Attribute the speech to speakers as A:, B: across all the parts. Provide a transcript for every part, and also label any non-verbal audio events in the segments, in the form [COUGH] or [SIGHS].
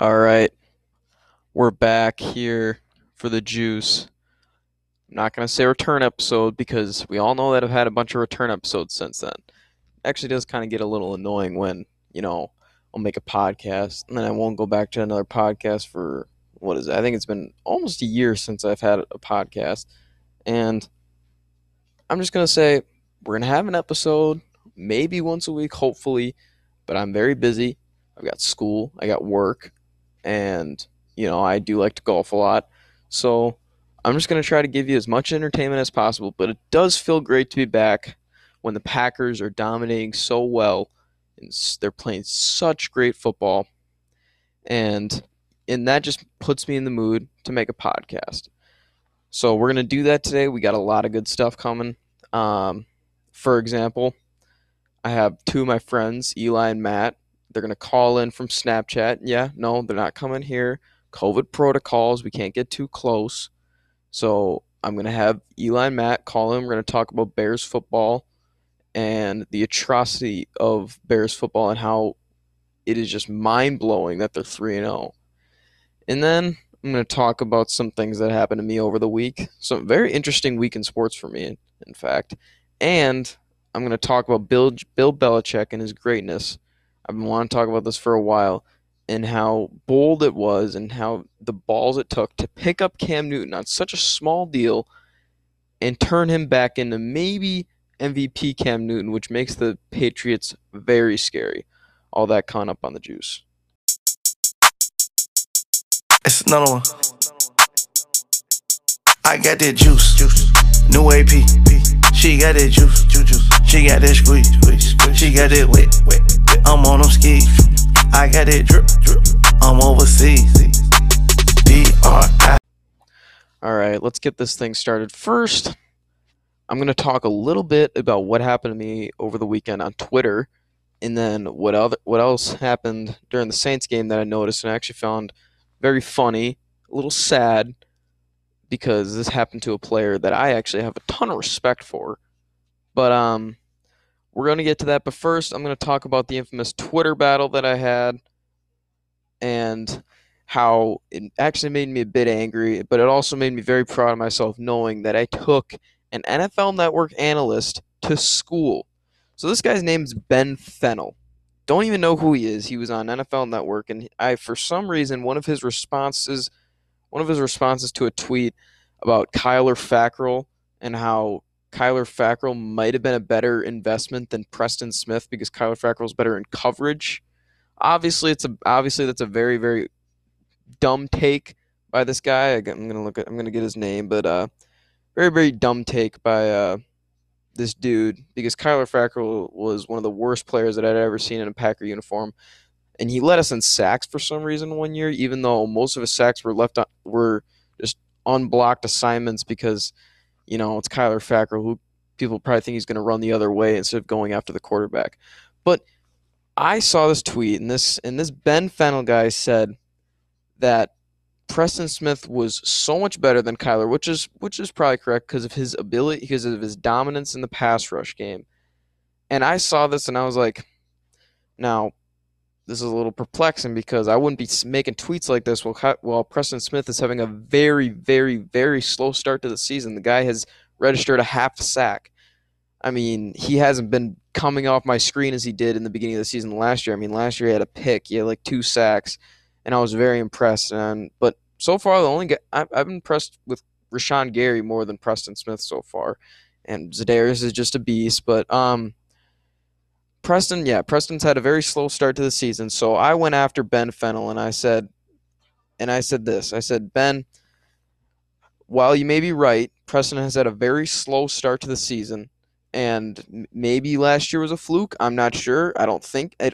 A: All right. We're back here for the juice. I'm not going to say return episode because we all know that I've had a bunch of return episodes since then. Actually does kind of get a little annoying when, you know, I'll make a podcast and then I won't go back to another podcast for what is it? I think it's been almost a year since I've had a podcast. And I'm just going to say we're going to have an episode maybe once a week, hopefully, but I'm very busy. I've got school, I got work, and you know, I do like to golf a lot. So I'm just going to try to give you as much entertainment as possible, but it does feel great to be back when the Packers are dominating so well and they're playing such great football. And and that just puts me in the mood to make a podcast. So we're going to do that today. We got a lot of good stuff coming. Um, for example, I have two of my friends, Eli and Matt. They're going to call in from Snapchat. Yeah, no, they're not coming here. COVID protocols. We can't get too close. So I'm going to have Eli Matt call in. We're going to talk about Bears football and the atrocity of Bears football and how it is just mind blowing that they're 3 0. And then I'm going to talk about some things that happened to me over the week. Some very interesting week in sports for me, in fact. And I'm going to talk about Bill, Bill Belichick and his greatness. I've been wanting to talk about this for a while and how bold it was and how the balls it took to pick up Cam Newton on such a small deal and turn him back into maybe MVP Cam Newton, which makes the Patriots very scary. All that con up on the juice.
B: It's another one. I got that juice, juice. New AP. She got that juice, juice. She got that squeeze, squeeze. She got that wet, wet. I'm on them skis. I got it drip, drip. I'm overseas. D-R-I.
A: All right, let's get this thing started. First, I'm going to talk a little bit about what happened to me over the weekend on Twitter, and then what other what else happened during the Saints game that I noticed and I actually found very funny, a little sad, because this happened to a player that I actually have a ton of respect for. But um, we're going to get to that. But first, I'm going to talk about the infamous Twitter battle that I had and how it actually made me a bit angry, but it also made me very proud of myself knowing that I took an NFL Network analyst to school. So this guy's name's Ben Fennell. Don't even know who he is. He was on NFL Network, and I, for some reason, one of his responses, one of his responses to a tweet about Kyler Fackrell and how Kyler Fackrell might have been a better investment than Preston Smith because Kyler Fackrell's better in coverage. Obviously, it's a obviously that's a very very dumb take by this guy. I'm gonna look at I'm gonna get his name, but uh, very very dumb take by uh, this dude because Kyler Fackrell was one of the worst players that I'd ever seen in a Packer uniform, and he led us in sacks for some reason one year, even though most of his sacks were left on, were just unblocked assignments because you know, it's Kyler Fackrell, who people probably think he's going to run the other way instead of going after the quarterback. But I saw this tweet, and this and this Ben Fennell guy said that Preston Smith was so much better than Kyler, which is which is probably correct because of his ability, because of his dominance in the pass rush game. And I saw this, and I was like, now this is a little perplexing because I wouldn't be making tweets like this while, while Preston Smith is having a very, very, very slow start to the season. The guy has registered a half sack. I mean, he hasn't been coming off my screen as he did in the beginning of the season last year. I mean, last year he had a pick, he had like two sacks, and I was very impressed. And but so far, the only guy I've, I've been impressed with Rashan Gary more than Preston Smith so far, and Za'Darius is just a beast. But um, Preston, yeah, Preston's had a very slow start to the season. So I went after Ben Fennell and I said, and I said this I said, Ben, while you may be right, Preston has had a very slow start to the season. And maybe last year was a fluke. I'm not sure. I don't think it.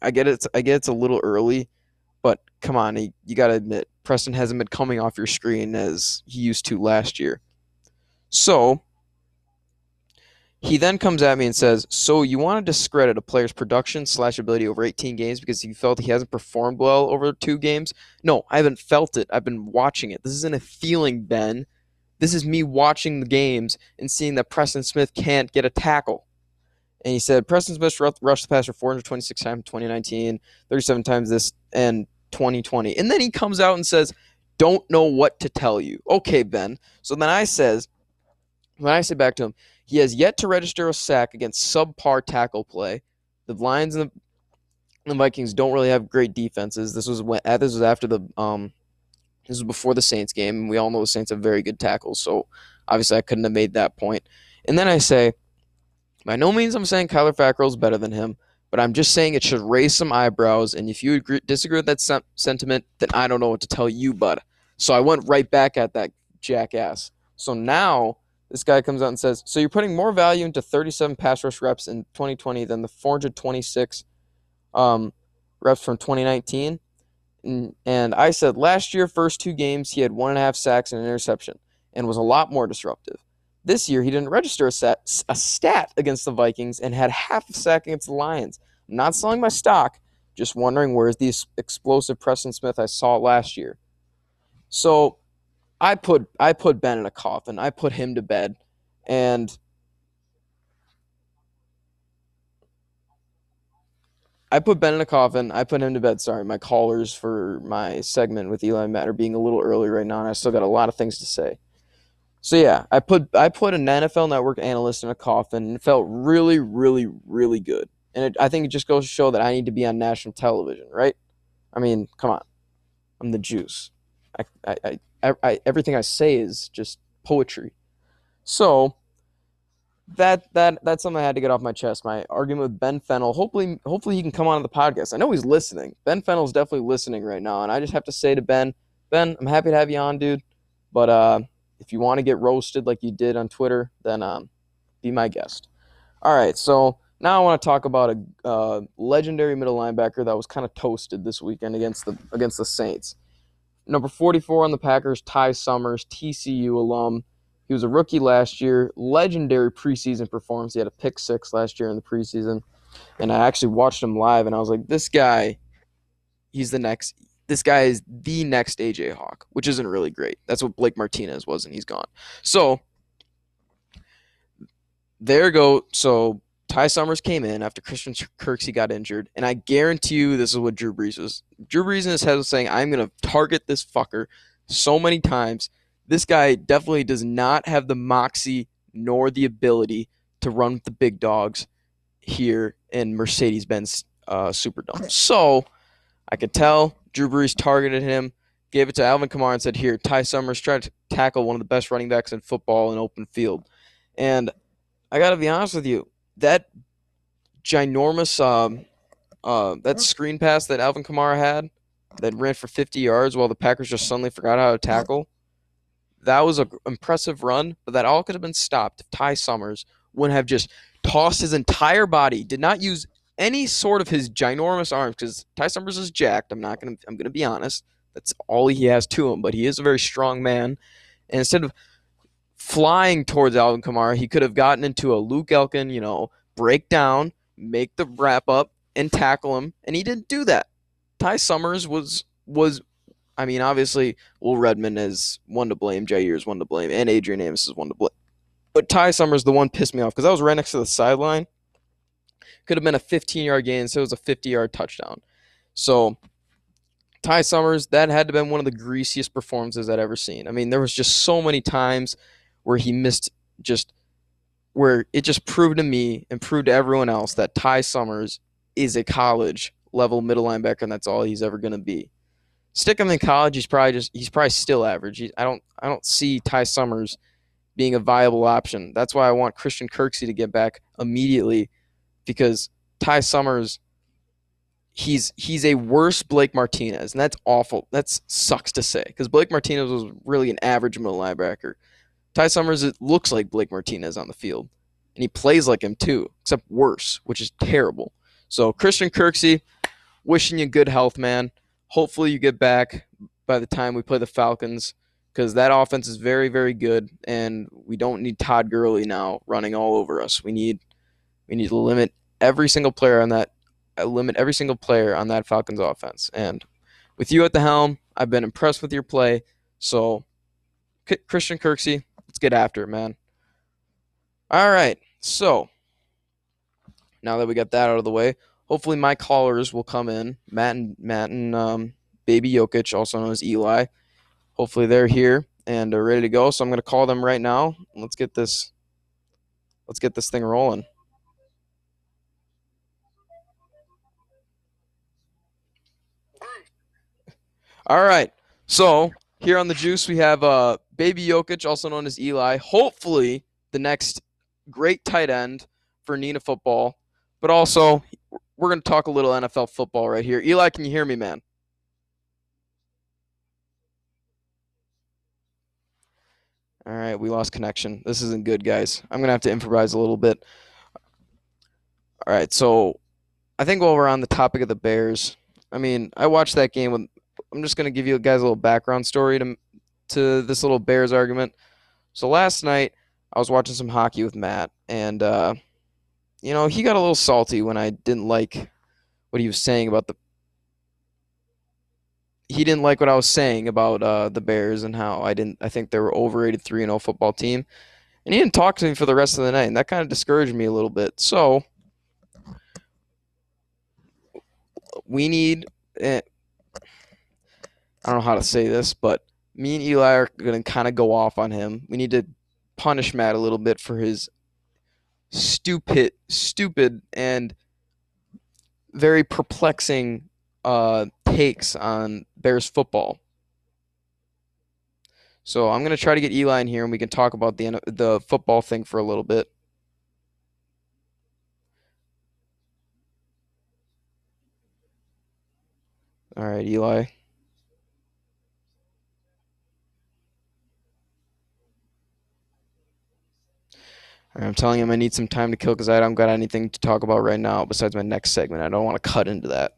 A: I, get it. I get it's a little early, but come on, you, you got to admit Preston hasn't been coming off your screen as he used to last year. So he then comes at me and says, "So you want to discredit a player's production slash ability over 18 games because you felt he hasn't performed well over two games? No, I haven't felt it. I've been watching it. This isn't a feeling, Ben. This is me watching the games and seeing that Preston Smith can't get a tackle." And he said, "Preston Smith rushed the passer 426 times in 2019, 37 times this, and 2020. And then he comes out and says, "Don't know what to tell you." Okay, Ben. So then I says, when I say back to him, he has yet to register a sack against subpar tackle play. The Lions and the, the Vikings don't really have great defenses. This was when this was after the um this was before the Saints game, and we all know the Saints have very good tackles. So obviously I couldn't have made that point. And then I say, by no means I'm saying Kyler Fackrell is better than him, but I'm just saying it should raise some eyebrows. And if you agree, disagree with that sen- sentiment, then I don't know what to tell you, bud. So I went right back at that jackass. So now this guy comes out and says, "So you're putting more value into 37 pass rush reps in 2020 than the 426 um, reps from 2019." And, I said last year, first two games, he had one and a half sacks and an interception, and was a lot more disruptive. This year, he didn't register a, a stat against the Vikings and had half a sack against the Lions. I'm not selling my stock, just wondering where's the explosive Preston Smith I saw last year. So I put I put Ben in a coffin. I put him to bed, and I put Ben in a coffin. I put him to bed. Sorry, my callers for my segment with Eli Matt are being a little early right now, and I still got a lot of things to say. So yeah, I put I put an NFL Network analyst in a coffin, and it felt really, really, really good. And it, I think it just goes to show that I need to be on national television, right? I mean, come on, I'm the juice. I, I, I I, everything I say is just poetry. So that that that's something I had to get off my chest. My argument with Ben Fennell. Hopefully, hopefully he can come on the podcast. I know he's listening. Ben Fennell's definitely listening right now, and I just have to say to Ben, Ben, I'm happy to have you on, dude. But uh, if you want to get roasted like you did on Twitter, then um, be my guest. All right, so now I want to talk about a uh, legendary middle linebacker that was kind of toasted this weekend against the against the Saints. Number 44 on the Packers, Ty Summers, TCU alum. He was a rookie last year. Legendary preseason performance. He had a pick six last year in the preseason. And I actually watched him live and I was like, this guy, he's the next. This guy is the next AJ Hawk, which isn't really great. That's what Blake Martinez was, and he's gone. So there go. So Ty Summers came in after Christian Kirksey got injured, and I guarantee you this is what Drew Brees was. Drew Brees in his head was saying, I'm going to target this fucker so many times. This guy definitely does not have the moxie nor the ability to run with the big dogs here in Mercedes Benz uh, Superdome. So I could tell Drew Brees targeted him, gave it to Alvin Kamara, and said, Here, Ty Summers, try to tackle one of the best running backs in football in open field. And I got to be honest with you that ginormous um, uh, that screen pass that Alvin Kamara had that ran for 50 yards while the Packers just suddenly forgot how to tackle. That was an impressive run, but that all could have been stopped if Ty Summers wouldn't have just tossed his entire body, did not use any sort of his ginormous arms because Ty Summers is jacked. I'm not gonna I'm gonna be honest. That's all he has to him, but he is a very strong man. And instead of flying towards Alvin Kamara, he could have gotten into a Luke Elkin, you know, break down, make the wrap up, and tackle him, and he didn't do that. Ty Summers was was I mean, obviously, Will Redmond is one to blame, Jaire is one to blame, and Adrian Amos is one to blame. But Ty Summers, the one pissed me off because I was right next to the sideline. Could have been a 15 yard gain, so it was a 50 yard touchdown. So Ty Summers, that had to have been one of the greasiest performances I'd ever seen. I mean, there was just so many times where he missed just where it just proved to me and proved to everyone else that Ty Summers is a college level middle linebacker and that's all he's ever going to be. Stick him in college, he's probably just he's probably still average. He, I don't I don't see Ty Summers being a viable option. That's why I want Christian Kirksey to get back immediately because Ty Summers he's he's a worse Blake Martinez and that's awful. That sucks to say because Blake Martinez was really an average middle linebacker. Ty Summers it looks like Blake Martinez on the field, and he plays like him too, except worse, which is terrible. So Christian Kirksey, wishing you good health, man. Hopefully you get back by the time we play the Falcons, because that offense is very, very good, and we don't need Todd Gurley now running all over us. We need we need to limit every single player on that uh, limit every single player on that Falcons offense. And with you at the helm, I've been impressed with your play. So Christian Kirksey, Let's get after it, man. All right. So now that we got that out of the way, hopefully my callers will come in. Matt and Matt and um, Baby Jokic, also known as Eli. Hopefully they're here and are ready to go. So I'm to call them right now. Let's get this. Let's get this thing rolling. All right. So here on the juice we have uh, Baby Jokic, also known as Eli. Hopefully the next great tight end for Neenah football, but also we're going to talk a little NFL football right here. Eli, can you hear me, man? All right, we lost connection. This isn't good, guys. I'm going to have to improvise a little bit. All right, so I think while we're on the topic of the Bears, I mean, I watched that game with I'm just going to give you guys a little background story to to this little Bears argument. So last night I was watching some hockey with Matt and uh, you know, he got a little salty when I didn't like what he was saying about the he didn't like what I was saying about uh, the Bears and how I didn't. I think they were overrated three and zero football team, and he didn't talk to me for the rest of the night, and that kind of discouraged me a little bit. So we need. Eh, I don't know how to say this, but me and Eli are going to kind of go off on him. We need to punish Matt a little bit for his stupid, stupid, and very perplexing uh, takes on Bears football. So I'm gonna try to get Eli in here, and we can talk about the the football thing for a little bit. All right, Eli. I'm telling him I need some time to kill because I don't got anything to talk about right now besides my next segment. I don't want to cut into that.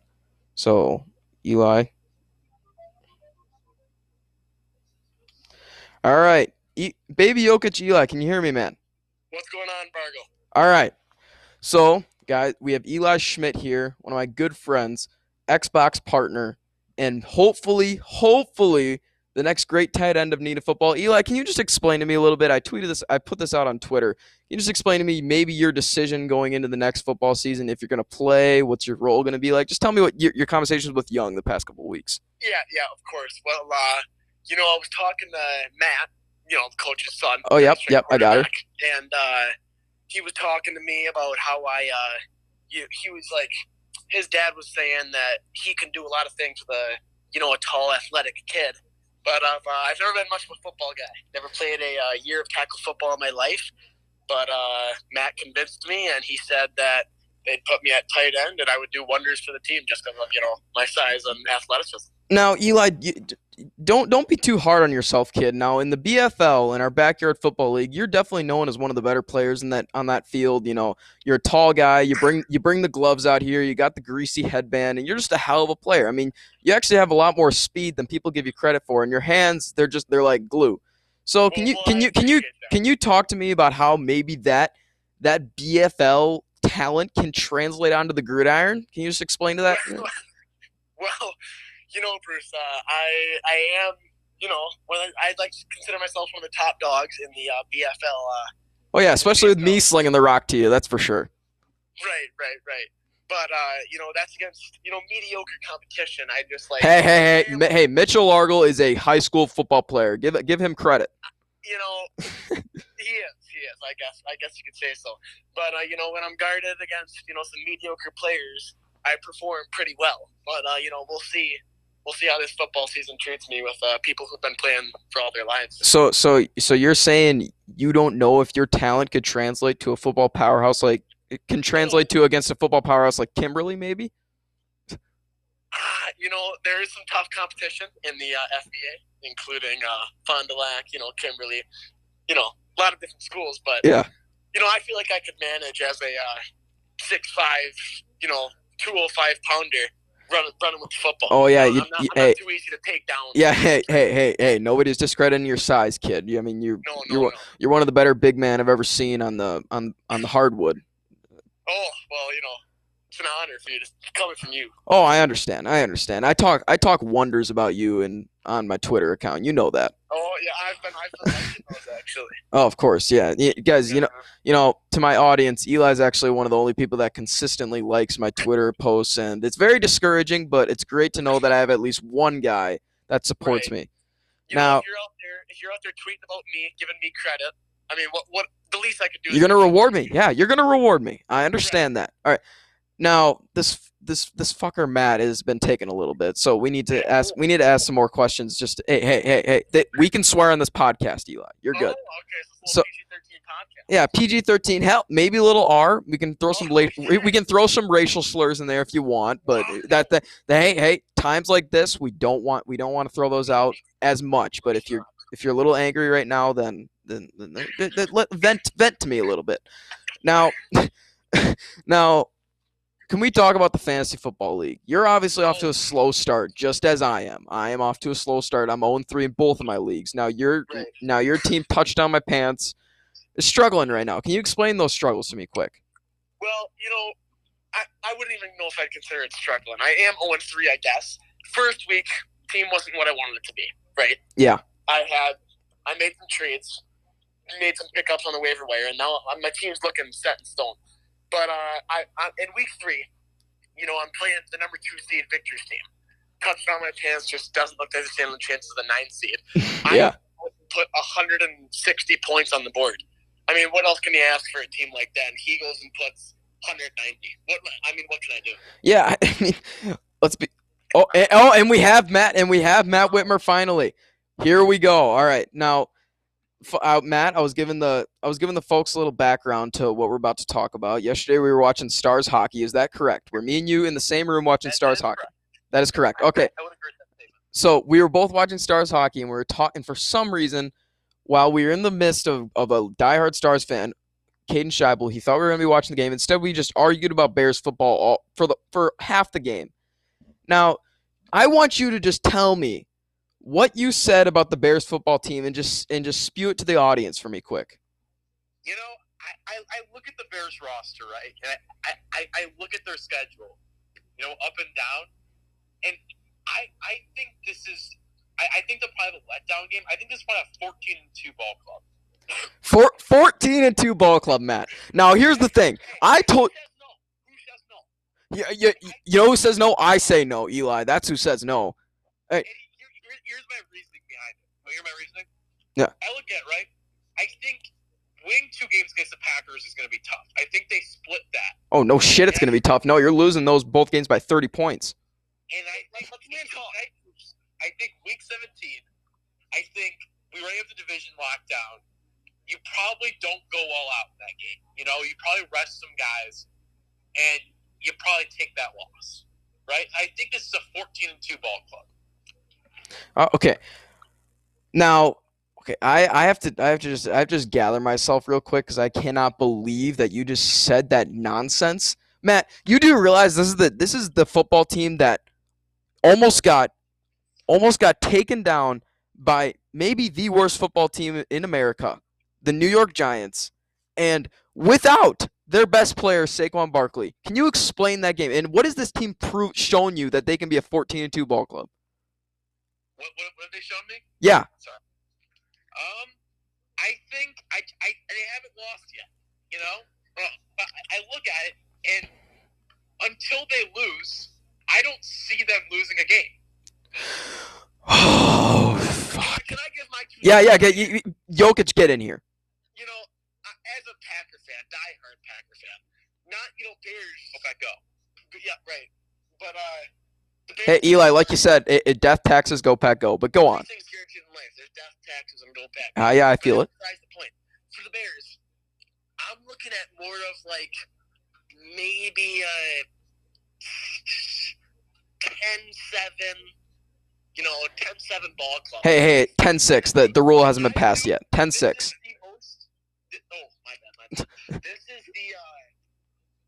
A: So, Eli. All right. E- Baby Jokic Eli, can you hear me, man?
C: What's going on, Bargo?
A: All right. So, guys, we have Eli Schmidt here, one of my good friends, Xbox partner, and hopefully, hopefully, the next great tight end of Neenah football. Eli, can you just explain to me a little bit? I tweeted this, I put this out on Twitter. Can you just explain to me maybe your decision going into the next football season, if you're going to play, what's your role going to be like? Just tell me what your, your conversations with Young the past couple weeks.
C: Yeah, yeah, of course. Well, uh, you know, I was talking to Matt, you know, the coach's son.
A: Oh, yep, yep, I got her.
C: And uh, he was talking to me about how I, uh, he, he was like, his dad was saying that he can do a lot of things with a, you know, a tall, athletic kid but I've, uh, I've never been much of a football guy. Never played a uh, year of tackle football in my life. But uh, Matt convinced me, and he said that they'd put me at tight end, and I would do wonders for the team just because of you know my size and athleticism.
A: Now, Eli, you, don't don't be too hard on yourself, kid. Now, in the BFL, in our backyard football league, you're definitely known as one of the better players in that on that field. You know, you're a tall guy. You bring you bring the gloves out here. You got the greasy headband, and you're just a hell of a player. I mean, you actually have a lot more speed than people give you credit for, and your hands they're just they're like glue. So oh, can you can you can you can you talk to me about how maybe that that BFL talent can translate onto the gridiron? Can you just explain to that? [LAUGHS]
C: well you know, Bruce, uh, I I am, you know, I'd like to consider myself one of the top dogs in the uh, BFL. Uh,
A: oh yeah, especially with me slinging the rock to you, that's for sure.
C: Right, right, right. But uh, you know, that's against you know mediocre competition. I just like.
A: Hey, hey, hey, hey! Mitchell Largle is a high school football player. Give give him credit.
C: You know, [LAUGHS] he is. Is. I guess. I guess you could say so. But uh, you know, when I'm guarded against you know some mediocre players, I perform pretty well. But uh, you know, we'll see we'll see how this football season treats me with uh, people who've been playing for all their lives.
A: So, so, so you're saying you don't know if your talent could translate to a football powerhouse like it can translate to against a football powerhouse like Kimberly, maybe?
C: Uh, you know, there is some tough competition in the uh, FVA, including uh, Fond du Lac, you know, Kimberly, you know, a lot of different schools. But
A: yeah,
C: you know, I feel like I could manage as a uh, six five, you know, two oh five pounder running, running with football. Oh
A: yeah,
C: you, I'm, not, I'm hey, too easy to take down.
A: Yeah, hey, hey, hey, hey! Nobody's discrediting your size, kid. I mean, you,
C: no, no,
A: you're,
C: no.
A: you're one of the better big men I've ever seen on the on on the hardwood.
C: Oh well, you know, it's an honor for you to [LAUGHS] coming from you.
A: Oh, I understand. I understand. I talk I talk wonders about you and on my Twitter account. You know that.
C: Oh yeah, I've been I've been those actually. [LAUGHS]
A: Oh, of course. Yeah. Y- guys, you know, you know, to my audience, Eli's actually one of the only people that consistently likes my Twitter posts and it's very discouraging, but it's great to know that I have at least one guy that supports
C: Right.
A: me.
C: You
A: Now-
C: know, if you're out there, if you're out there tweeting about me, giving me credit, I mean, what what the least I could do?
A: You're gonna reward me. [LAUGHS] Yeah, you're gonna reward me. I understand that. All right. Now this this this fucker Matt has been taken a little bit, so we need to ask we need to ask some more questions. Just hey hey hey hey, th- we can swear on this podcast, Eli. You're good.
C: Oh, okay, so,
A: So-
C: so PG-13 podcast.
A: Yeah, PG-13. Hell, maybe a little R. We can throw some
C: Oh,
A: la- we, can throw some racial slurs in there if you want, but that the, the hey hey times like this we don't want we don't want to throw those out as much. But if you're if you're a little angry right now, then then, then, then, then- then let vent vent to me a little bit. Now, [LAUGHS] now, can we talk about the fantasy football league? You're obviously off to a slow start, just as I am. I am off to a slow start. I'm 0 3 in both of my leagues. Now your
C: Right.
A: now your team Touchdown my pants is struggling right now. Can you explain those struggles to me quick?
C: Well, you know, I, I wouldn't even know if I'd consider it struggling. I am 0 3, I guess. First week, team wasn't what I wanted it to be, right?
A: Yeah.
C: I had, I made some trades, made some pickups on the waiver wire, and now my team's looking set in stone. But uh, I, I in week three, you know, I'm playing the number two seed Victor's team. Touchdown my pants just doesn't look like they stand a chance of the nine seed. [LAUGHS] I
A: Yeah.
C: put 160 points on the board. I mean, what else can you ask for a team like that? And he goes and puts 190. What? I mean, what can I do?
A: Yeah, [LAUGHS] I mean, let's be. Oh, and, oh, and we have Matt, and we have Matt Whitmer finally. Here we go. All right, now, uh, Matt, I was giving the I was giving the folks a little background to what we're about to talk about. Yesterday, we were watching Stars hockey. Is that correct? Were me and you in the same room watching
C: That-
A: Stars
C: that
A: hockey?
C: correct.
A: That is correct. Okay,
C: I would agree with that
A: so we were both watching Stars hockey, and we were talking for some reason while we were in the midst of, of a diehard Stars fan. Caden Scheibel, he thought we were going to be watching the game. Instead, we just argued about Bears football all, for the for half the game. Now, I want you to just tell me what you said about the Bears football team and just and just spew it to the audience for me quick.
C: You know, I, I, I look at the Bears roster, right? And I, I, I look at their schedule, you know, up and down. And I I think this is I, I think they'll probably a letdown game. I think this is probably a fourteen and two ball club.
A: Four, 14 and 2 ball club, Matt. Now, here's the thing. I told
C: Who no? Who says no?
A: you, you, you know who says no? I say no, Eli. That's who says no.
C: And here, here, here's my reasoning behind it. To hear my reasoning?
A: Yeah.
C: I look at right. I think winning two games against the Packers is going to be tough. I think they split that.
A: Oh, no shit, it's going to be tough. No, you're losing those both games by 30 points.
C: And I like let's I think week 17. I think we already have the division locked down. You probably don't go all out in that game. You know, you probably rest some guys, and you probably take that loss. Right? I think this is a 14 and two ball club.
A: Uh, okay. Now, okay, I, I have to I have to just I have to just gather myself real quick because I cannot believe that you just said that nonsense, Matt. You do realize this is the this is the football team that almost got almost got taken down by maybe the worst football team in America, the New York Giants, and without their best player Saquon Barkley. Can you explain that game? And what has this team prove shown you that they can be a 14 and 2 ball club?
C: What, what, what have they shown me?
A: Yeah.
C: Sorry. Um, I think I, I they haven't lost yet. You know, but I I look at it, and until they lose, I don't see them losing a game. [SIGHS]
A: Oh fuck.
C: Can I give my two
A: Yeah, yeah. Get you, you- Jokic, get in here.
C: You know, as a Packer fan, diehard Packer fan, not you know Bears. Hope I go. But yeah, right. But uh, the Bears.
A: Hey, Eli, like you said, it, it death taxes, go pack, go. But go on.
C: Guaranteed in life. There's death taxes and go back.
A: Ah, yeah, I feel it.
C: The point. For the Bears, I'm looking at more of like maybe a 10-7, you know, 10-7 ball club.
A: Hey, hey, 10-6. The the rule hasn't been passed yet.
C: This
A: 10-6.
C: is the most. thi- oh, my bad, my bad. [LAUGHS] this is the. Uh,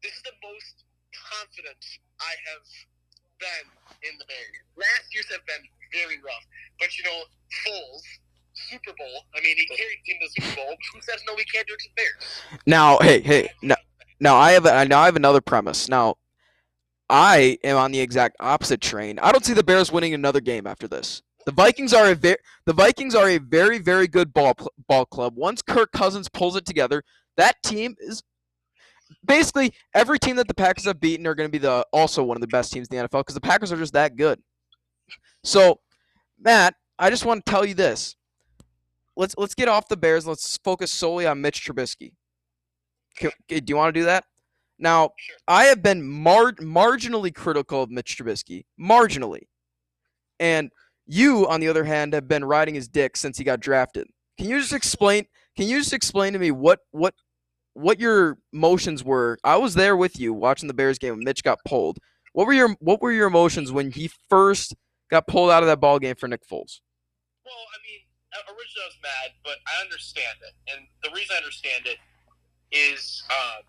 C: this is the most confident I have been in the Bears. Last year's have been very rough, but you know, Foles, Super Bowl. I mean, he carried team to the Super Bowl. Who says no? We can't do it to the Bears.
A: Now, hey, hey. Now, now I have a, now I have another premise. Now, I am on the exact opposite train. I don't see the Bears winning another game after this. The Vikings are a very the Vikings are a very very good ball ball club. Once Kirk Cousins pulls it together, that team is basically every team that the Packers have beaten are going to be the also one of the best teams in the NFL because the Packers are just that good. So, Matt, I just want to tell you this. Let's let's get off the Bears. Let's focus solely on Mitch Trubisky. Can, do you want to do that? Now, I have been mar- marginally critical of Mitch Trubisky, marginally, and you, on the other hand, have been riding his dick since he got drafted. Can you just explain? Can you just explain to me what what what your emotions were? I was there with you watching the Bears game when Mitch got pulled. What were your what were your emotions when he first got pulled out of that ball game for Nick Foles?
C: Well, I mean, originally I was mad, but I understand it, and the reason I understand it is uh,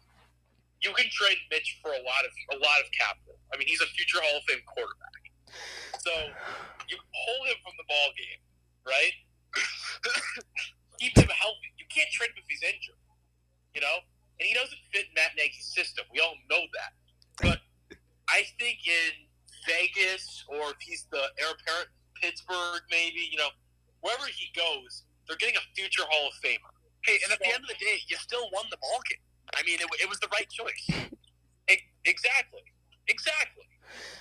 C: you can trade Mitch for a lot of a lot of capital. I mean, he's a future Hall of Fame quarterback. So you pull him from the ball game, right? Keep him healthy. You can't trade him if he's injured. You know, and he doesn't fit Matt Nagy's system. We all know that. But I think in Vegas or if he's the heir apparent Pittsburgh, maybe you know, wherever he goes, they're getting a future Hall of Famer. Hey, and at the end of the day, you still won the ball game. I mean, it, it was the right choice. [LAUGHS] It, exactly. Exactly.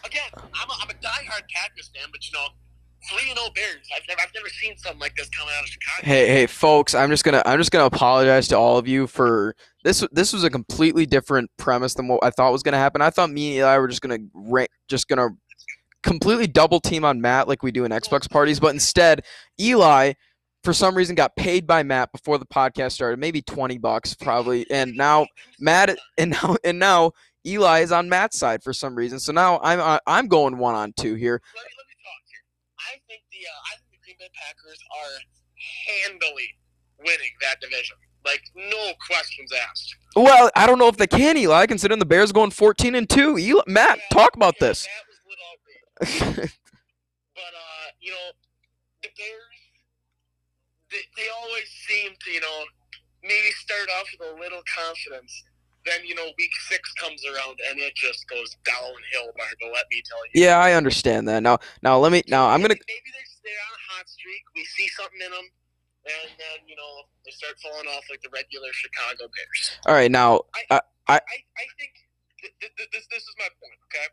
C: Again, I'm a, I'm a diehard Packers fan, but you know, three and zero oh Bears. I've never I've never seen something like this coming out of Chicago.
A: Hey, hey, folks! I'm just gonna I'm just gonna apologize to all of you for this. This was a completely different premise than what I thought was gonna happen. I thought me and Eli were just gonna just gonna completely double team on Matt like we do in Xbox parties, but instead, Eli for some reason got paid by Matt before the podcast started, maybe 20 bucks probably. And now Matt and now and now Eli is on Matt's side for some reason. So now I'm uh, I'm going one on two here.
C: Let me, let me talk here. I think the uh, I think the Green Bay Packers are handily winning that division. Like no questions asked.
A: Well, I don't know if they can, Eli, considering the Bears going 14 and two. Eli, Matt, yeah, talk about yeah, this.
C: But uh, you know, the Bears they, they always seem to, you know, maybe start off with a little confidence. Then, you know, week six comes around and it just goes downhill, Marco, let me tell you.
A: Yeah, I understand that. Now, now let me, now I'm going to.
C: Maybe they're, they're on a hot streak. We see something in them. And then, you know, they start falling off like the regular Chicago Bears.
A: All right, now.
C: I, I, I, I think th- th- this, this is my point, okay?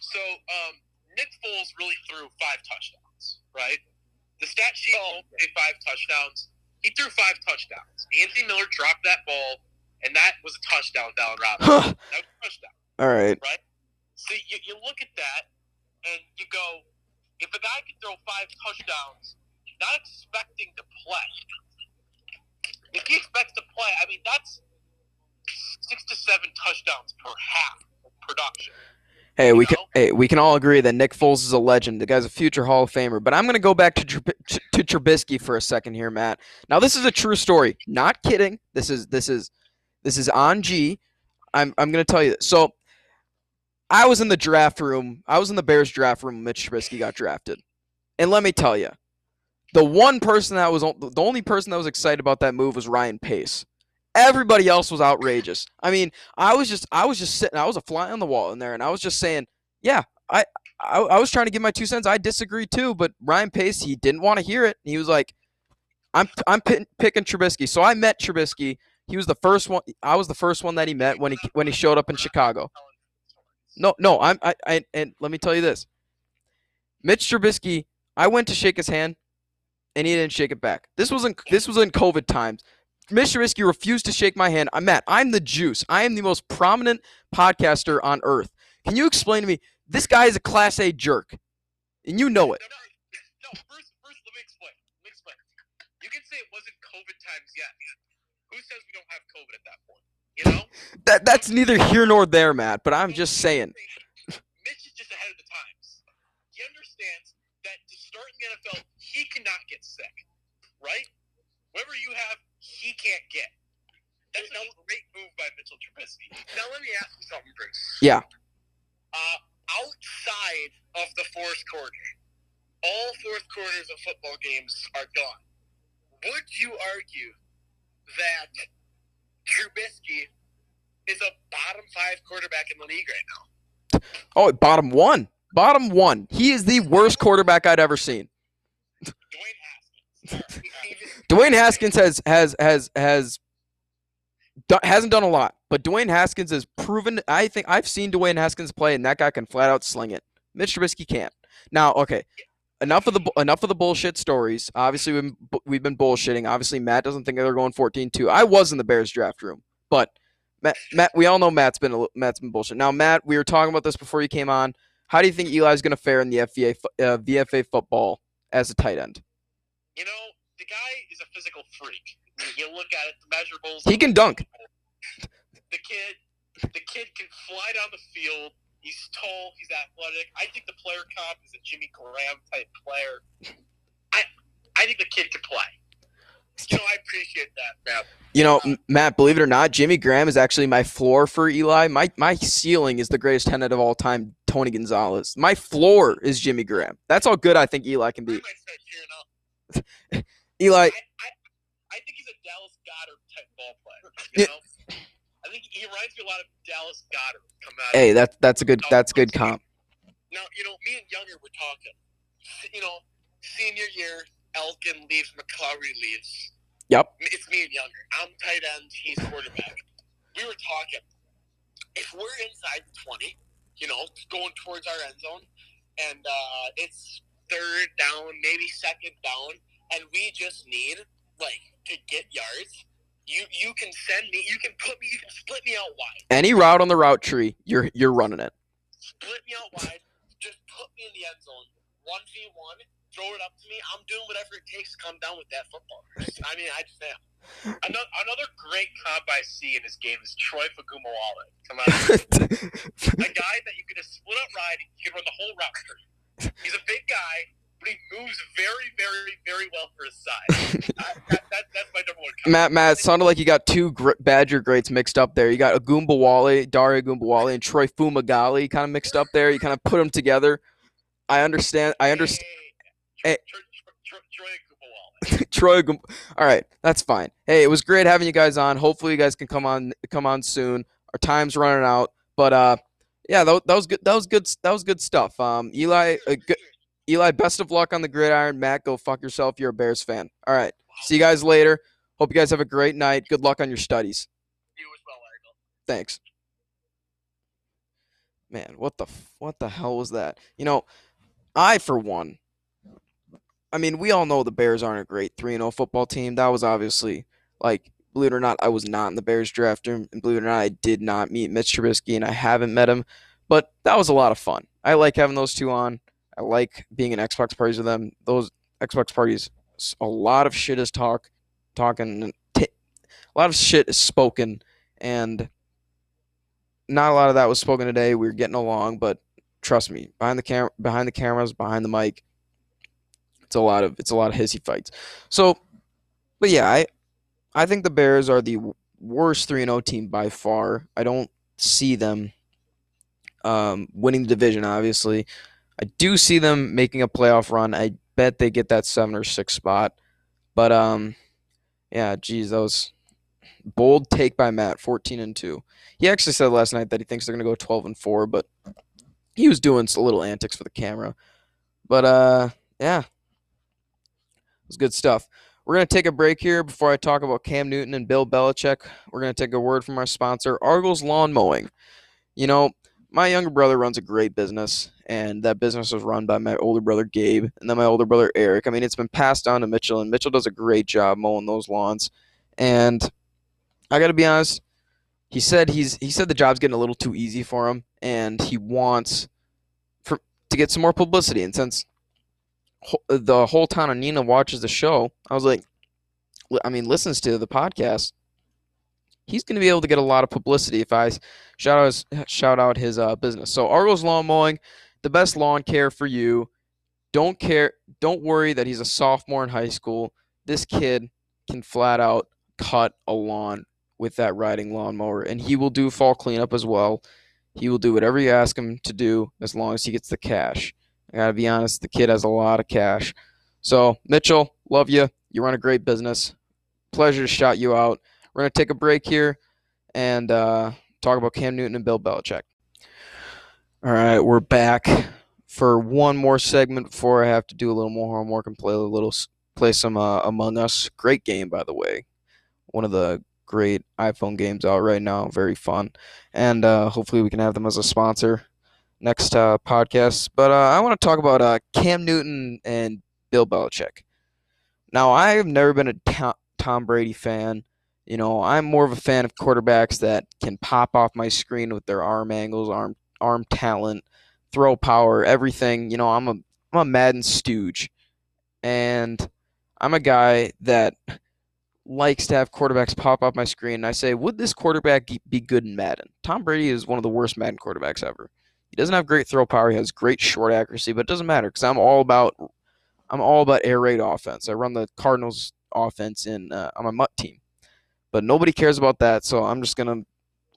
C: So, um, Nick Foles really threw five touchdowns, right? The stat sheet oh, okay. five touchdowns. He threw five touchdowns. Anthony Miller dropped that ball, and that was a touchdown down Robinson. that was a touchdown.
A: All right.
C: Right? So you, you look at that, and you go, if a guy can throw five touchdowns, not expecting to play, if he expects to play, I mean, that's six to seven touchdowns per half of production.
A: Hey, we can hey, we can all agree that Nick Foles is a legend. The guy's a future Hall of Famer. But I'm going to go back to to Trubisky for a second here, Matt. Now this is a true story. Not kidding. This is this is this is on G. I'm I'm going to tell you. This. So I was in the draft room. I was in the Bears draft room when Mitch Trubisky got drafted. And let me tell you, the one person that was the only person that was excited about that move was Ryan Pace. Everybody else was outrageous. I mean, I was just I was just sitting. I was a fly on the wall in there, and I was just saying, yeah, I I, I was trying to give my two cents. I disagree too, but Ryan Pace he didn't want to hear it. He was like, I'm I'm p- picking Trubisky. So I met Trubisky. He was the first one. I was the first one that he met when he when he showed up in Chicago. No, no, I'm I, I and let me tell you this. Mitch Trubisky, I went to shake his hand, and he didn't shake it back. This wasn't this was in COVID times. Mr. Risky refused to shake my hand. I'm Matt. I'm the juice. I am the most prominent podcaster on earth. Can you explain to me? This guy is a class A jerk, and you know it.
C: No, no, no. First, first, let me explain. Let me explain. You can say it wasn't COVID times yet. Who says we don't have COVID at that point? You know.
A: That that's neither here nor there, Matt. But I'm just saying.
C: Mitch is just ahead of the times. He understands that to start in the NFL, he cannot get sick, right? Whatever you have, he can't get. That's a great move by Mitchell Trubisky. Now let me ask you something, Bruce.
A: Yeah.
C: Uh, outside of the fourth quarter, all fourth quarters of football games are gone. Would you argue that Trubisky is a bottom five quarterback in the league right now?
A: Oh, bottom one. Bottom one. He is the worst quarterback I'd ever seen.
C: Dwayne Haskins. [LAUGHS]
A: Dwayne Haskins has has has has hasn't done a lot, but Dwayne Haskins has proven. I think I've seen Dwayne Haskins play, and that guy can flat out sling it. Mitch Trubisky can't. Now, okay, enough of the enough of the bullshit stories. Obviously, we've been, we've been bullshitting. Obviously, Matt doesn't think they're going 14-2. I was in the Bears draft room, but Matt, Matt we all know Matt's been a, Matt's been bullshit. Now, Matt, we were talking about this before you came on. How do you think Eli's going to fare in the FVA uh, VFA football as a tight end?
C: You know, the guy is a physical freak. You look at it, the measurables.
A: He can dunk.
C: The kid, the kid can fly down the field. He's tall. He's athletic. I think the player comp is a Jimmy Graham type player. I, I think the kid can play. You know, I appreciate that, man.
A: You know, um, M- Matt, believe it or not, Jimmy Graham is actually my floor for Eli. My my ceiling is the greatest tight end of all time, Tony Gonzalez. My floor is Jimmy Graham. That's how good I think Eli can be. Eli,
C: I, I, I think he's a Dallas Goedert type ball player. You know, I think he reminds me a lot of Dallas Goedert. Come out.
A: hey, that that's a good that's good comp.
C: Now, you know, me and Younger were talking. You know, senior year, Elkin leaves, McClaughry leaves.
A: Yep.
C: It's me and Younger. I'm tight end. He's quarterback. We were talking. If we're inside the 20, you know, going towards our end zone, and uh, it's third down, maybe second down, and we just need like to get yards. You you can send me. You can put me. You can split me out wide.
A: Any route on the route tree, you're you're running it.
C: split me out wide, just put me in the end zone, one v one, throw it up to me. I'm doing whatever it takes to come down with that football. I mean, I just am. Another, another great comp I see in this game is Troy Fagumawale. Come on, [LAUGHS] a guy that you can just split up ride. He can run the whole route. He's a big guy, but he moves very, very, very well for his size. [LAUGHS] I, that, that, that's my number one comp.
A: Matt, Matt, it sounded like you got two gr- Badger greats mixed up there. You got Ogunbowale, Daria Ogunbowale, and Troy Fumagalli kind of mixed up there. You kind of put them together. I understand. I understand.
C: Hey, Troy, [LAUGHS] Troy, Troy Troy.
A: All right, that's fine. Hey, it was great having you guys on. Hopefully, you guys can come on come on soon. Our time's running out, but uh, yeah, that, that was good. That was good. That was good stuff. Um, Eli, uh, good, Eli, best of luck on the gridiron. Matt, go fuck yourself. You're a Bears fan. All right, see you guys later. Hope you guys have a great night. Good luck on your studies.
C: You as well.
A: Thanks. Man, what the what the hell was that? You know, I for one. I mean, we all know the Bears aren't a great 3-0 football team. That was obviously like believe it or not, I was not in the Bears draft room, and believe it or not, I did not meet Mitch Trubisky, and I haven't met him. But that was a lot of fun. I like having those two on. I like being in Xbox parties with them. Those Xbox parties, a lot of shit is talk, talking, t- a lot of shit is spoken, and not a lot of that was spoken today. We were getting along, but trust me, behind the camera, behind the cameras, behind the mic, it's a lot of it's a lot of hissy fights. So, but yeah, I I think the Bears are the worst three and zero team by far. I don't see them um, winning the division, obviously. I do see them making a playoff run. I bet they get that seven or six spot. But um, yeah, geez, that was bold take by Matt, fourteen and two. He actually said last night that he thinks they're gonna go twelve and four, but he was doing s- little antics for the camera. But uh, yeah, it was good stuff. We're gonna take a break here before I talk about Cam Newton and Bill Belichick. We're gonna take a word from our sponsor, Argos Lawn Mowing. You know, my younger brother runs a great business, and that business was run by my older brother Gabe, and then my older brother Eric. I mean, it's been passed down to Mitchell, and Mitchell does a great job mowing those lawns. And I got to be honest, he said he's he said the job's getting a little too easy for him, and he wants for to get some more publicity. And since the whole town of Neenah watches the show, I was like, I mean, listens to the podcast. He's going to be able to get a lot of publicity if I shout out his, shout out his uh, business. So Argos Lawn Mowing, the best lawn care for you. Don't care. Don't worry that he's a sophomore in high school. This kid can flat out cut a lawn with that riding lawnmower, and he will do fall cleanup as well. He will do whatever you ask him to do as long as he gets the cash. I gotta be honest, the kid has a lot of cash. So Mitchell, love you. You run a great business. Pleasure to shout you out. We're gonna take a break here and uh, talk about Cam Newton and Bill Belichick. All right, we're back for one more segment before I have to do a little more homework and play a little play some uh, Among Us. Great game, by the way. One of the great iPhone games out right now. Very fun, and uh, hopefully we can have them as a sponsor next uh, podcast. But uh, I want to talk about uh, Cam Newton and Bill Belichick. Now, I have never been a Tom Brady fan. You know, I'm more of a fan of quarterbacks that can pop off my screen with their arm angles, arm arm talent, throw power, everything. You know, I'm a I'm a Madden stooge, and I'm a guy that likes to have quarterbacks pop off my screen. And I say, would this quarterback be good in Madden? Tom Brady is one of the worst Madden quarterbacks ever. He doesn't have great throw power. He has great short accuracy, but it doesn't matter because I'm all about I'm all about air raid offense. I run the Cardinals offense in uh, on my MUT team, but nobody cares about that. So I'm just gonna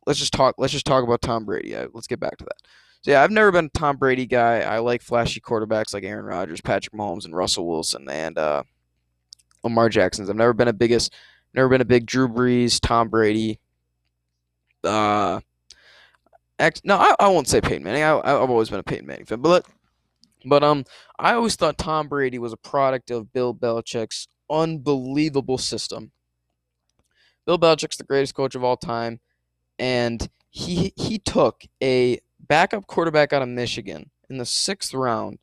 A: let's just talk. Let's just talk about Tom Brady. let's get back to that. So yeah, I've never been a Tom Brady guy. I like flashy quarterbacks like Aaron Rodgers, Patrick Mahomes, and Russell Wilson, and uh, Lamar Jackson's. I've never been a biggest, never been a big Drew Brees, Tom Brady. Uh, no, I, I won't say Peyton Manning. I, I've always been a Peyton Manning fan, but but um, I always thought Tom Brady was a product of Bill Belichick's unbelievable system. Bill Belichick's the greatest coach of all time, and he he took a backup quarterback out of Michigan in the sixth round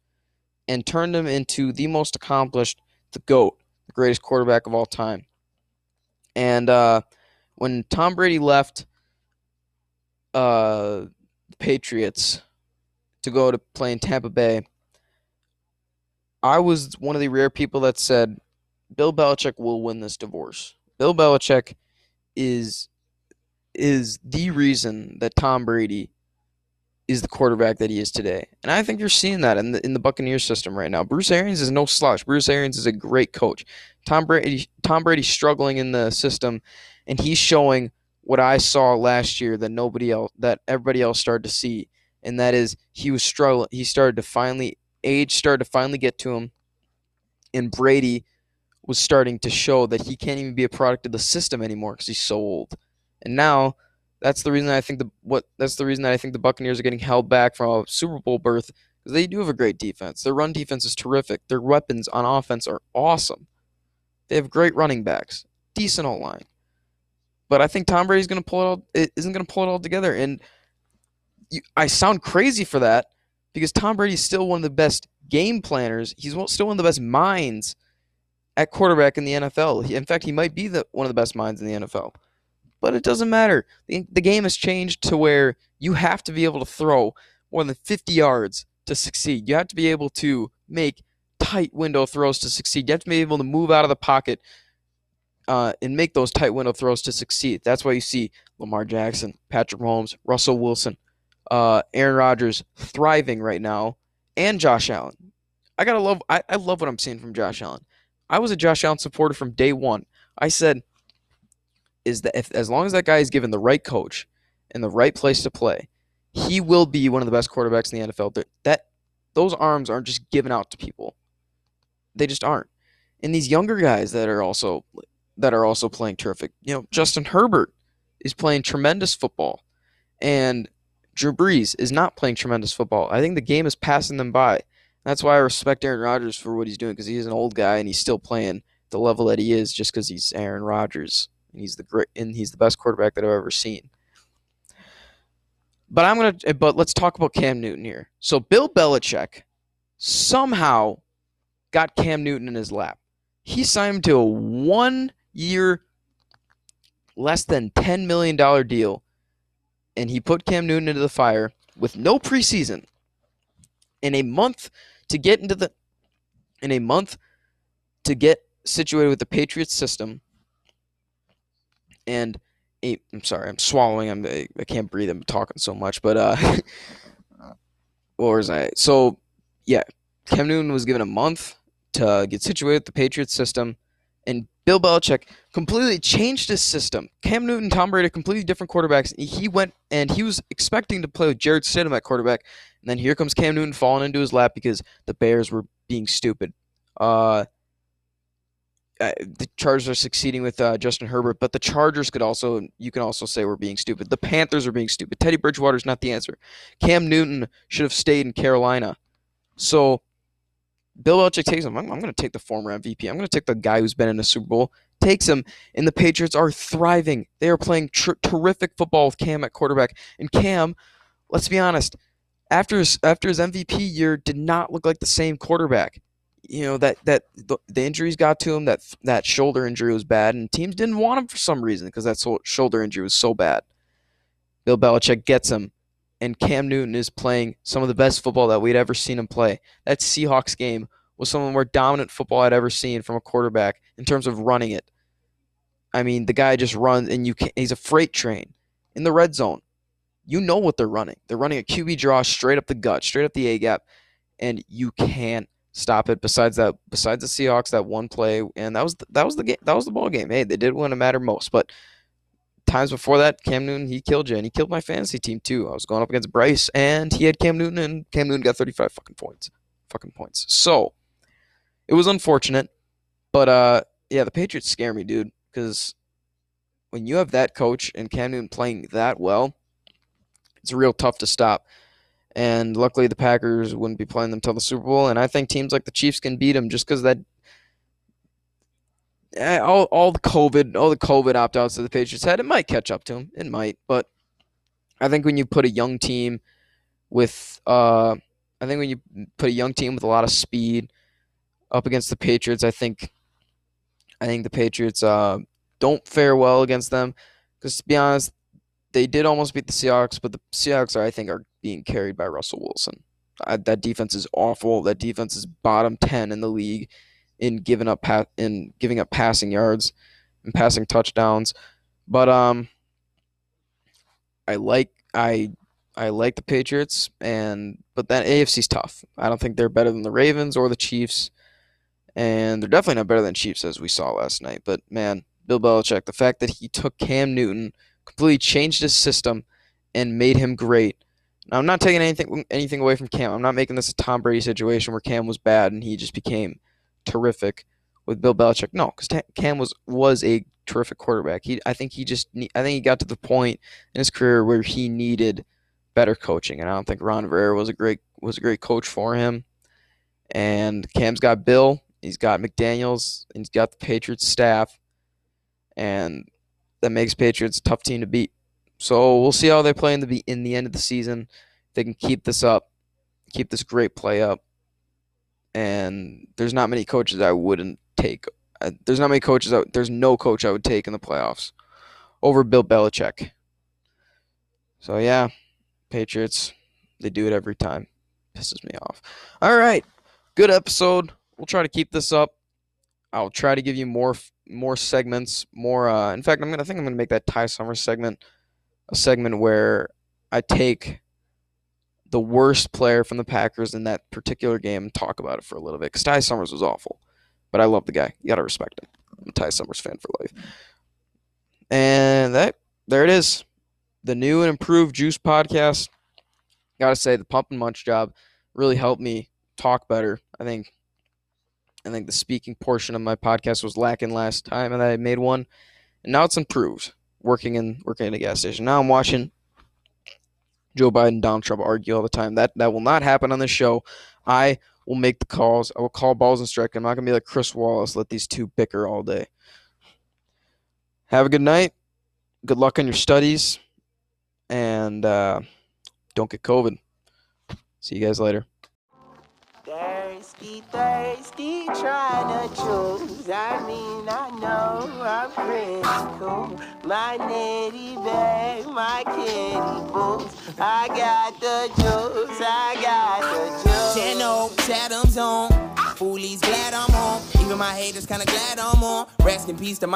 A: and turned him into the most accomplished, the GOAT, the greatest quarterback of all time. And uh, when Tom Brady left uh, the Patriots to go to play in Tampa Bay, I was one of the rare people that said Bill Belichick will win this divorce. Bill Belichick is is the reason that Tom Brady is the quarterback that he is today. And I think you're seeing that in the in the Buccaneers system right now. Bruce Arians is no slouch. Bruce Arians is a great coach. Tom Brady Tom Brady's struggling in the system and he's showing what I saw last year that nobody else that everybody else started to see. And that is he was struggling he started to finally age started to finally get to him. And Brady was starting to show that he can't even be a product of the system anymore because he's so old. And now that's the reason I think the what that's the reason that I think the Buccaneers are getting held back from a Super Bowl berth because they do have a great defense. Their run defense is terrific. Their weapons on offense are awesome. They have great running backs, decent O line. But I think Tom Brady's going to pull it all. It isn't going to pull it all together. And you, I sound crazy for that because Tom Brady's still one of the best game planners. He's still one of the best minds at quarterback in the NFL. in fact, he might be the one of the best minds in the NFL but it doesn't matter. The, the game has changed to where you have to be able to throw more than 50 yards to succeed. You have to be able to make tight window throws to succeed. You have to be able to move out of the pocket uh, and make those tight window throws to succeed. That's why you see Lamar Jackson, Patrick Mahomes, Russell Wilson, uh, Aaron Rodgers thriving right now, and Josh Allen. I gotta love. I, I love what I'm seeing from Josh Allen. I was a Josh Allen supporter from day one. I said is that if as long as that guy is given the right coach and the right place to play, he will be one of the best quarterbacks in the NFL. That, that those arms aren't just given out to people. They just aren't. And these younger guys that are also that are also playing terrific. You know, Justin Herbert is playing tremendous football. And Drew Brees is not playing tremendous football. I think the game is passing them by. That's why I respect Aaron Rodgers for what he's doing because he's an old guy and he's still playing the level that he is just because he's Aaron Rodgers and he's the great and he's the best quarterback that I've ever seen. But I'm gonna eh, but let's talk about Cam Newton here. So Bill Belichick somehow got Cam Newton in his lap. He signed him to a one year less than $10 million deal and he put Cam Newton into the fire with no preseason in a month to get into the in a month to get situated with the Patriots system and i am sorry, I'm swallowing. I'm I can't breathe. I'm talking so much. But uh, [LAUGHS] what was I? So yeah, Cam Newton was given a month to get situated with the Patriots system, and Bill Belichick completely changed his system. Cam Newton, Tom Brady, completely different quarterbacks. He went and he was expecting to play with Jarrett Stidham at quarterback, and then here comes Cam Newton falling into his lap because the Bears were being stupid. Uh, uh, the Chargers are succeeding with uh, Justin Herbert, but the Chargers could also you can also say we're being stupid. The Panthers are being stupid. Teddy Bridgewater's not the answer. Cam Newton should have stayed in Carolina. So Bill Belichick takes him. I'm, I'm going to take the former MVP. I'm going to take the guy who's been in the Super Bowl. Takes him, and the Patriots are thriving. They are playing tr- terrific football with Cam at quarterback. And Cam, let's be honest, after his after his MVP year, did not look like the same quarterback you know that that the, the, injuries got to him. That that shoulder injury was bad, and teams didn't want him for some reason because that shoulder injury was so bad. Bill Belichick gets him, and Cam Newton is playing some of the best football that we'd ever seen him play. That Seahawks game was some of the more dominant football I'd ever seen from a quarterback in terms of running it. I mean, the guy just runs, and you can, he's a freight train in the red zone. You know what they're running. They're running a QB draw straight up the gut, straight up the A gap, and you can't stop it. Besides that, besides the Seahawks, that one play, and that was the, that was the game. That was the ball game. Hey, they did win a matter most, but times before that, Cam Newton he killed you, and he killed my fantasy team too. I was going up against Bryce, and he had Cam Newton, and Cam Newton got 35 fucking points, fucking points. So it was unfortunate, but uh, yeah, the Patriots scare me, dude, because when you have that coach and Cam Newton playing that well, it's real tough to stop. And luckily, the Packers wouldn't be playing them until the Super Bowl. And I think teams like the Chiefs can beat them just because that eh, all, all the COVID, all the COVID opt outs that the Patriots had, it might catch up to them. It might, but I think when you put a young team with, uh, I think when you put a young team with a lot of speed up against the Patriots, I think, I think the Patriots uh, don't fare well against them. Because to be honest, they did almost beat the Seahawks, but the Seahawks, are, I think, are being carried by Russell Wilson. I, that defense is awful. That defense is bottom ten in the league in giving up pa- in giving up passing yards and passing touchdowns. But um, I like I I like the Patriots, and but that AFC's tough. I don't think they're better than the Ravens or the Chiefs, and they're definitely not better than Chiefs as we saw last night. But man, Bill Belichick, the fact that he took Cam Newton completely changed his system and made him great. Now, I'm not taking anything anything away from Cam. I'm not making this a Tom Brady situation where Cam was bad and he just became terrific with Bill Belichick. No, because Cam was was a terrific quarterback. He, I think he just, I think he got to the point in his career where he needed better coaching, and I don't think Ron Rivera was a great was a great coach for him. And Cam's got Bill, he's got McDaniels, and he's got the Patriots staff, and that makes Patriots a tough team to beat. So we'll see how they play in the in the end of the season. They can keep this up, keep this great play up. And there's not many coaches I wouldn't take. Uh, there's not many coaches. I, there's no coach I would take in the playoffs over Bill Belichick. So yeah, Patriots. They do it every time. Pisses me off. All right, good episode. We'll try to keep this up. I'll try to give you more more segments, more. Uh, in fact, I'm gonna I think I'm gonna make that Ty Summers segment a segment where I take the worst player from the Packers in that particular game and talk about it for a little bit. Because Ty Summers was awful, but I love the guy. You gotta respect him. I'm a Ty Summers fan for life. And that there it is, the new and improved Juice podcast. Gotta say, the pump and munch job really helped me talk better. I think I think the speaking portion of my podcast was lacking last time, and I made one, and now it's improved. Working in working in a gas station. Now I'm watching Joe Biden, Donald Trump argue all the time. That that will not happen on this show. I will make the calls. I will call balls and strike. I'm not gonna be like Chris Wallace. Let these two bicker all day. Have a good night. Good luck on your studies, and uh, don't get COVID. See you guys later thirsty, thirsty, trying to choose. I mean, I know I'm cool. My nitty bag, my kitty boots. I got the juice, I got the juice. Oaks, Adams on. Foolies glad I'm home. Even my haters kinda glad I'm on. Rest in peace to my